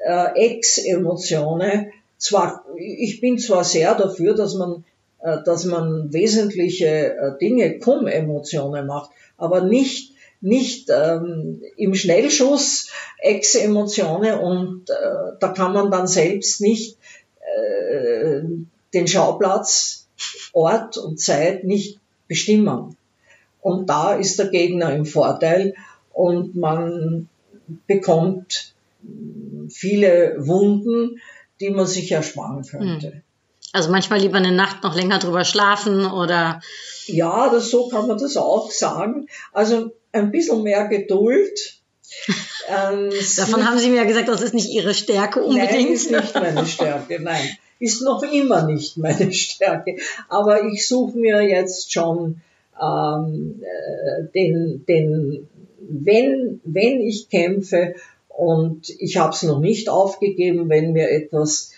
äh, Ex-Emotionen. Zwar, ich bin zwar sehr dafür, dass man, äh, dass man wesentliche äh, Dinge cum-Emotionen macht, aber nicht nicht ähm, im Schnellschuss Ex-Emotionen und äh, da kann man dann selbst nicht äh, den Schauplatz, Ort und Zeit nicht bestimmen. Und da ist der Gegner im Vorteil und man bekommt viele Wunden, die man sich ersparen könnte.
Also manchmal lieber eine Nacht noch länger drüber schlafen oder
Ja, das, so kann man das auch sagen. Also ein bisschen mehr Geduld. (laughs) Ähm,
davon haben Sie mir ja gesagt, das ist nicht Ihre Stärke
Nein,
unbedingt.
ist nicht meine (laughs) Stärke, nein. Ist noch immer nicht meine (laughs) Stärke. Aber ich suche mir jetzt schon ähm, äh, den, den wenn, wenn ich kämpfe und ich habe es noch nicht aufgegeben, wenn mir etwas,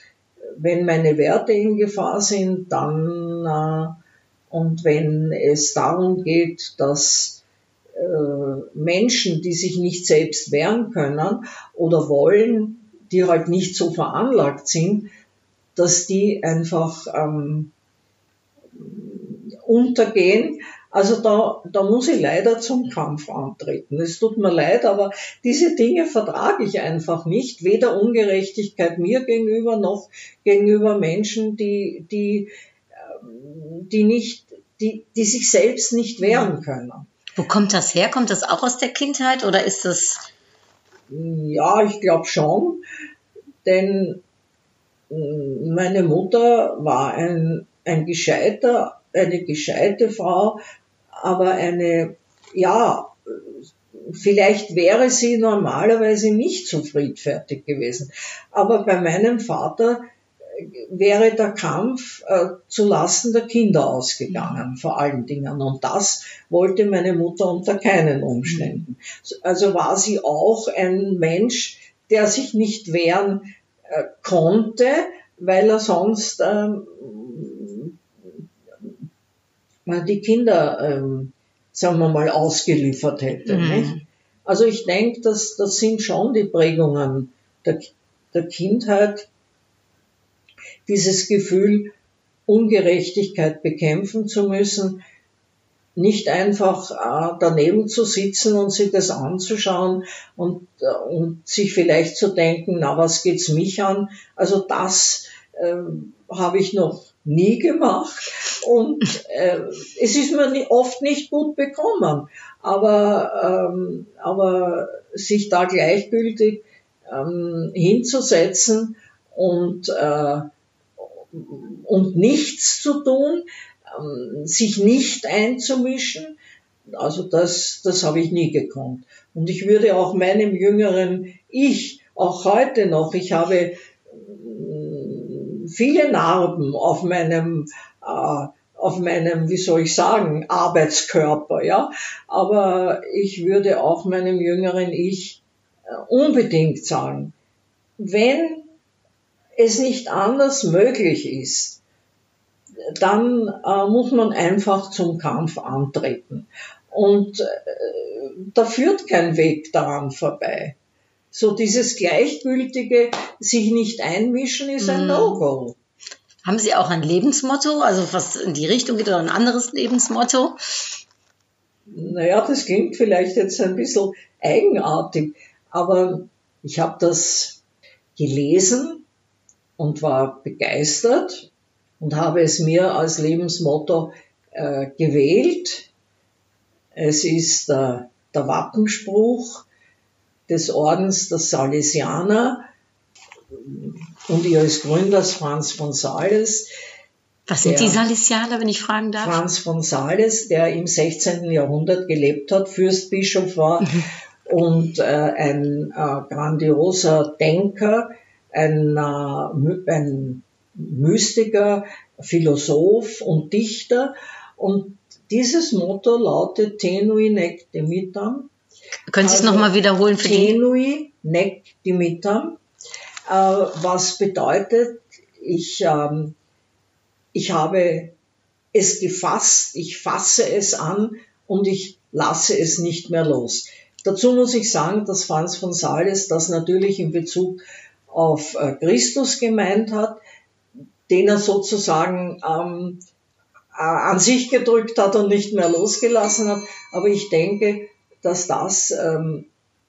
wenn meine Werte in Gefahr sind, dann äh, und wenn es darum geht, dass Menschen, die sich nicht selbst wehren können oder wollen, die halt nicht so veranlagt sind, dass die einfach ähm, untergehen. Also da, da muss ich leider zum Kampf antreten. Es tut mir leid, aber diese Dinge vertrage ich einfach nicht. Weder Ungerechtigkeit mir gegenüber noch gegenüber Menschen, die, die, ähm, die nicht, die, die sich selbst nicht wehren können.
Wo kommt das her? Kommt das auch aus der Kindheit oder ist das
Ja, ich glaube schon, denn mm, meine Mutter war ein, ein gescheiter, eine gescheite Frau, aber eine, ja, vielleicht wäre sie normalerweise nicht so friedfertig gewesen. Aber bei meinem Vater wäre der Kampf äh, zu Lasten der Kinder ausgegangen, vor allen Dingen. Und das wollte meine Mutter unter keinen Umständen. Also war sie auch ein Mensch, der sich nicht wehren äh, konnte, weil er sonst ähm, mal die Kinder, ähm, sagen wir mal, ausgeliefert hätte.
Mhm.
Nicht? Also ich denke, dass das sind schon die Prägungen der, der Kindheit, dieses Gefühl, Ungerechtigkeit bekämpfen zu müssen, nicht einfach äh, daneben zu sitzen und sich das anzuschauen und, äh, und sich vielleicht zu denken, na, was geht's mich an? Also das äh, habe ich noch nie gemacht und äh, es ist mir oft nicht gut bekommen. Aber, ähm, aber sich da gleichgültig ähm, hinzusetzen und, äh, und nichts zu tun, ähm, sich nicht einzumischen, also das, das habe ich nie gekonnt. Und ich würde auch meinem jüngeren Ich, auch heute noch, ich habe mm, viele Narben auf meinem, äh, auf meinem, wie soll ich sagen, Arbeitskörper, ja. Aber ich würde auch meinem jüngeren Ich äh, unbedingt sagen, wenn es nicht anders möglich ist, dann äh, muss man einfach zum Kampf antreten. Und äh, da führt kein Weg daran vorbei. So dieses gleichgültige sich nicht einmischen ist ein
Mhm.
No-Go.
Haben Sie auch ein Lebensmotto, also was in die Richtung geht oder ein anderes Lebensmotto?
Naja, das klingt vielleicht jetzt ein bisschen eigenartig, aber ich habe das gelesen und war begeistert und habe es mir als Lebensmotto äh, gewählt. Es ist äh, der Wappenspruch des Ordens der Salesianer und ihres Gründers Franz von Sales.
Was sind die Salesianer, wenn ich fragen darf?
Franz von Sales, der im 16. Jahrhundert gelebt hat, Fürstbischof war und äh, ein äh, grandioser Denker, ein, äh, ein Mystiker, Philosoph und Dichter. Und dieses Motto lautet Tenui nec dimitam,
Können Sie es
also
nochmal wiederholen für?
Tenui nec dimitam, äh, was bedeutet, ich, ähm, ich habe es gefasst, ich fasse es an und ich lasse es nicht mehr los. Dazu muss ich sagen, dass Franz von Sales das natürlich in Bezug auf äh, Christus gemeint hat, den er sozusagen ähm, äh, an sich gedrückt hat und nicht mehr losgelassen hat. Aber ich denke, dass das ähm,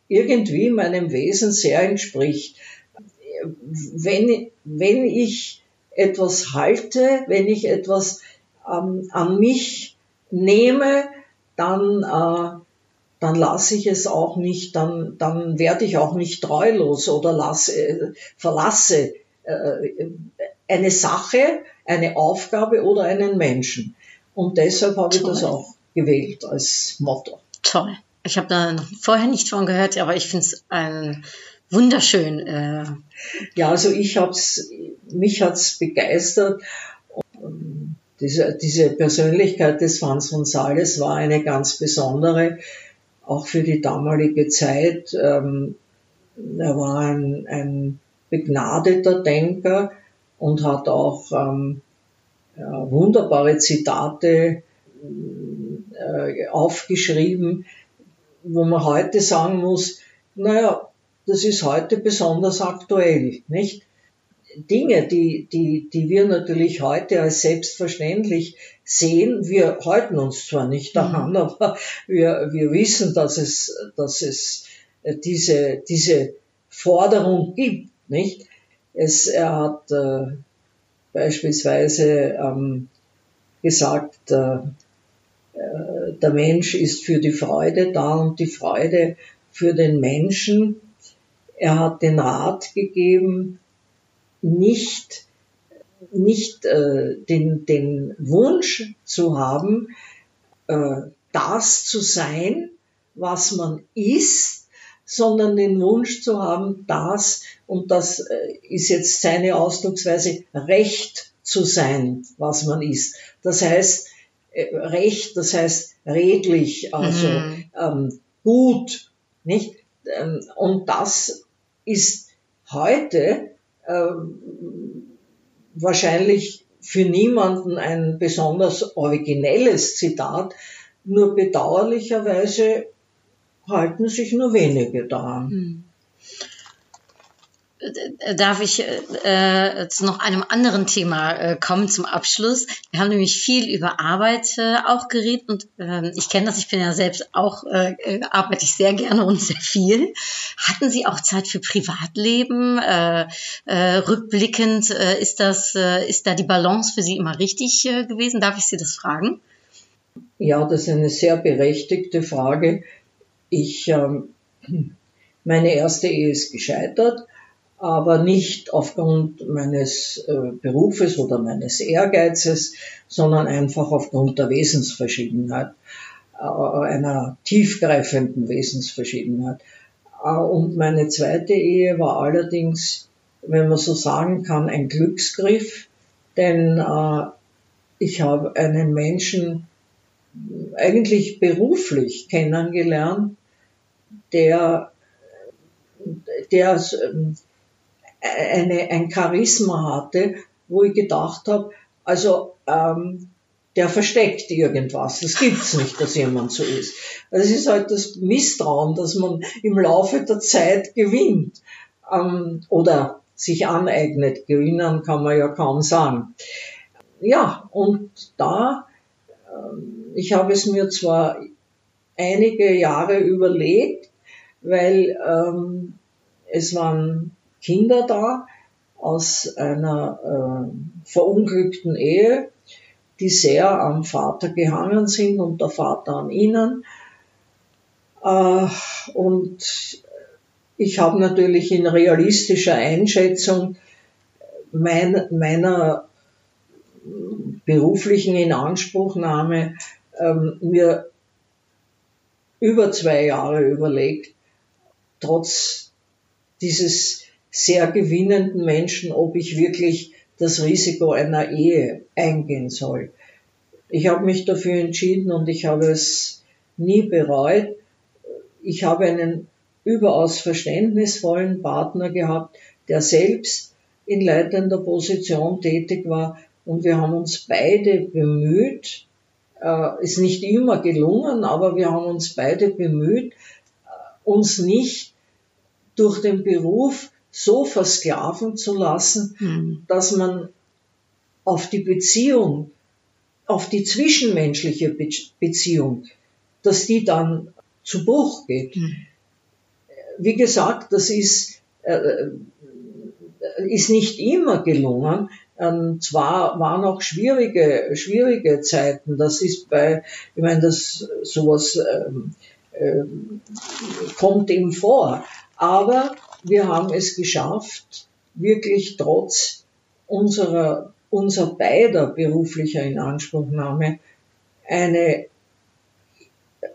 irgendwie meinem Wesen sehr entspricht. Wenn, wenn ich etwas halte, wenn ich etwas ähm, an mich nehme, dann, äh, dann lasse ich es auch nicht, dann, dann werde ich auch nicht treulos oder lasse, äh, verlasse äh, eine Sache, eine Aufgabe oder einen Menschen. Und deshalb habe ich das
Toll.
auch gewählt als Motto.
Toll. Ich habe da vorher nicht von gehört, aber ich finde es ein wunderschön. Äh,
Ja, also ich hab's, mich hat's begeistert. Und diese, diese Persönlichkeit des Franz von Sales war eine ganz besondere, auch für die damalige Zeit. Ähm, er war ein, ein begnadeter Denker und hat auch ähm, ja, wunderbare Zitate äh, aufgeschrieben, wo man heute sagen muss, naja, das ist heute besonders aktuell, nicht? Dinge, die, die, die wir natürlich heute als selbstverständlich sehen, wir halten uns zwar nicht daran, aber wir, wir wissen, dass es, dass es äh, diese, diese Forderung gibt, nicht? Es, er hat äh, beispielsweise ähm, gesagt, äh, äh, der Mensch ist für die Freude da und die Freude für den Menschen. Er hat den Rat gegeben, nicht, nicht äh, den, den Wunsch zu haben, äh, das zu sein, was man ist, sondern den Wunsch zu haben, das, und das äh, ist jetzt seine Ausdrucksweise, Recht zu sein, was man ist. Das heißt, äh, Recht, das heißt redlich, also
Mhm.
ähm, gut, nicht? Ähm, und das ist heute wahrscheinlich für niemanden ein besonders originelles Zitat, nur bedauerlicherweise halten sich nur wenige daran.
Äh, darf ich äh, zu noch einem anderen Thema äh, kommen zum Abschluss. Wir haben nämlich viel über Arbeit äh, auch geredet und äh, ich kenne das, ich bin ja selbst auch, äh, äh, arbeite ich sehr gerne und sehr viel. Hatten Sie auch Zeit für Privatleben? Äh, äh, rückblickend, äh, ist das, äh, ist da die Balance für Sie immer richtig äh, gewesen? Darf ich Sie das fragen?
Ja, das ist eine sehr berechtigte Frage. Ich, ähm, meine erste Ehe ist gescheitert, aber nicht aufgrund meines äh, Berufes oder meines Ehrgeizes, sondern einfach aufgrund der Wesensverschiedenheit, äh, einer tiefgreifenden Wesensverschiedenheit. Äh, und meine zweite Ehe war allerdings, wenn man so sagen kann, ein Glücksgriff, denn ich habe einen Menschen eigentlich beruflich kennengelernt, der, der eine, ein Charisma hatte, wo ich gedacht habe, also ähm, der versteckt irgendwas. Das gibt's nicht, dass jemand so ist. Es ist halt das Misstrauen, dass man im Laufe der Zeit gewinnt ähm, oder sich aneignet. Gewinnen kann man ja kaum sagen. Ja, und da, ähm, ich habe es mir zwar einige Jahre überlegt, weil ähm, es waren Kinder da aus einer äh, verunglückten Ehe, die sehr am Vater gehangen sind und der Vater an ihnen. Äh, und ich habe natürlich in realistischer Einschätzung mein, meiner beruflichen Inanspruchnahme ähm, mir über zwei Jahre überlegt, trotz dieses sehr gewinnenden Menschen, ob ich wirklich das Risiko einer Ehe eingehen soll. Ich habe mich dafür entschieden und ich habe es nie bereut. Ich habe einen überaus verständnisvollen Partner gehabt, der selbst in leitender Position tätig war und wir haben uns beide bemüht, äh, ist nicht immer gelungen, aber wir haben uns beide bemüht, uns nicht durch den Beruf so versklaven zu lassen, mhm. dass man auf die Beziehung, auf die zwischenmenschliche Be Beziehung, dass die dann zu Bruch geht. Mhm. Wie gesagt, das ist, äh, äh ist nicht immer gelungen, ähm, zwar waren auch schwierige, schwierige Zeiten. Das ist bei, ich meine, das sowas ähm, äh, kommt ihm vor. Aber wir haben es geschafft, wirklich trotz unserer, unser beider beruflicher Inanspruchnahme eine,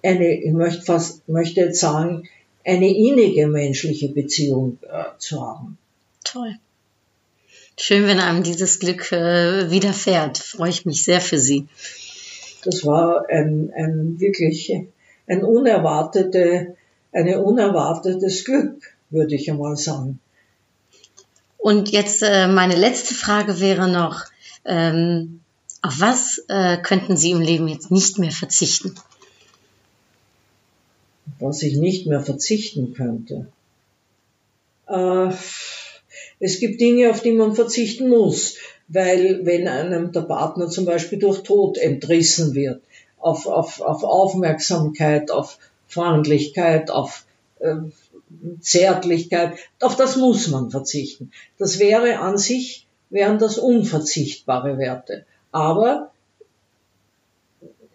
eine, ich möchte fast, möchte jetzt sagen, eine innige menschliche Beziehung äh, zu haben.
Toll. Schön, wenn einem dieses Glück äh, widerfährt. Freue ich mich sehr für Sie.
Das war ein, ein wirklich ein unerwartete, eine unerwartetes Glück, würde ich einmal sagen.
Und jetzt äh, meine letzte Frage wäre noch, ähm, auf was äh, könnten Sie im Leben jetzt nicht mehr verzichten?
Was ich nicht mehr verzichten könnte. Äh, es gibt Dinge, auf die man verzichten muss, weil wenn einem der Partner zum Beispiel durch Tod entrissen wird, auf, auf, auf Aufmerksamkeit, auf Freundlichkeit, auf äh, Zärtlichkeit, auf das muss man verzichten. Das wäre an sich, wären das unverzichtbare Werte. Aber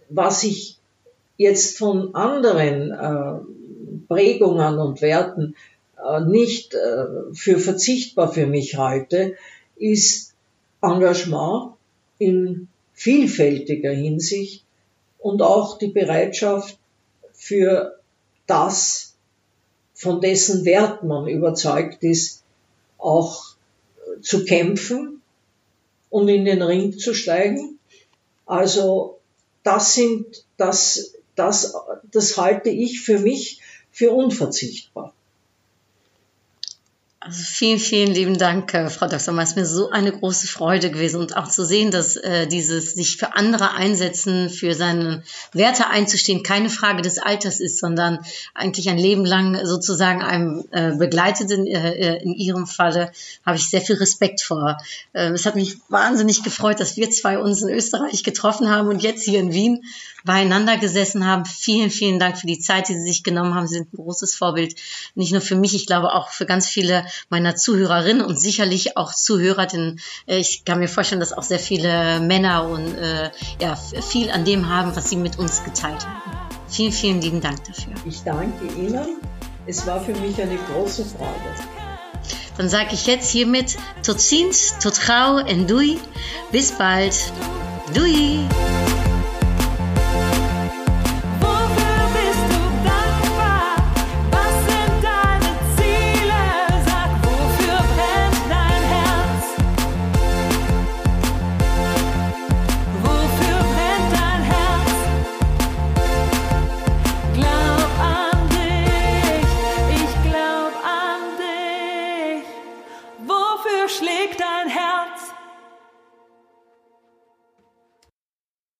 was ich jetzt von anderen äh, Prägungen und Werten äh, nicht äh, für verzichtbar für mich halte, ist Engagement in vielfältiger Hinsicht und auch die Bereitschaft für das, von dessen Wert man überzeugt ist, auch zu kämpfen und in den Ring zu steigen. Also das sind, das, das, das halte ich für mich für unverzichtbar.
Also vielen, vielen lieben Dank, äh, Frau Dr. Ist mir so eine große Freude gewesen und auch zu sehen, dass äh, dieses sich für andere einsetzen, für seine Werte einzustehen, keine Frage des Alters ist, sondern eigentlich ein Leben lang sozusagen einem äh, begleitet. In, äh, äh in Ihrem Falle habe ich sehr viel Respekt vor. Äh, es hat mich wahnsinnig gefreut, dass wir zwei uns in Österreich getroffen haben und jetzt hier in Wien beieinander gesessen haben. Vielen, vielen Dank für die Zeit, die Sie sich genommen haben. Sie sind ein großes Vorbild, nicht nur für mich, ich glaube auch für ganz viele meiner Zuhörerinnen und sicherlich auch Zuhörer, denn äh, ich kann mir vorstellen, dass auch sehr viele Männer und äh, ja, viel an dem haben, was Sie mit uns geteilt haben. Vielen, vielen lieben Dank dafür.
Ich danke Ihnen. Es war für mich eine große Freude.
Dann sage ich jetzt hiermit tot ziens, tot gauw en doei. Bis bald. Doei.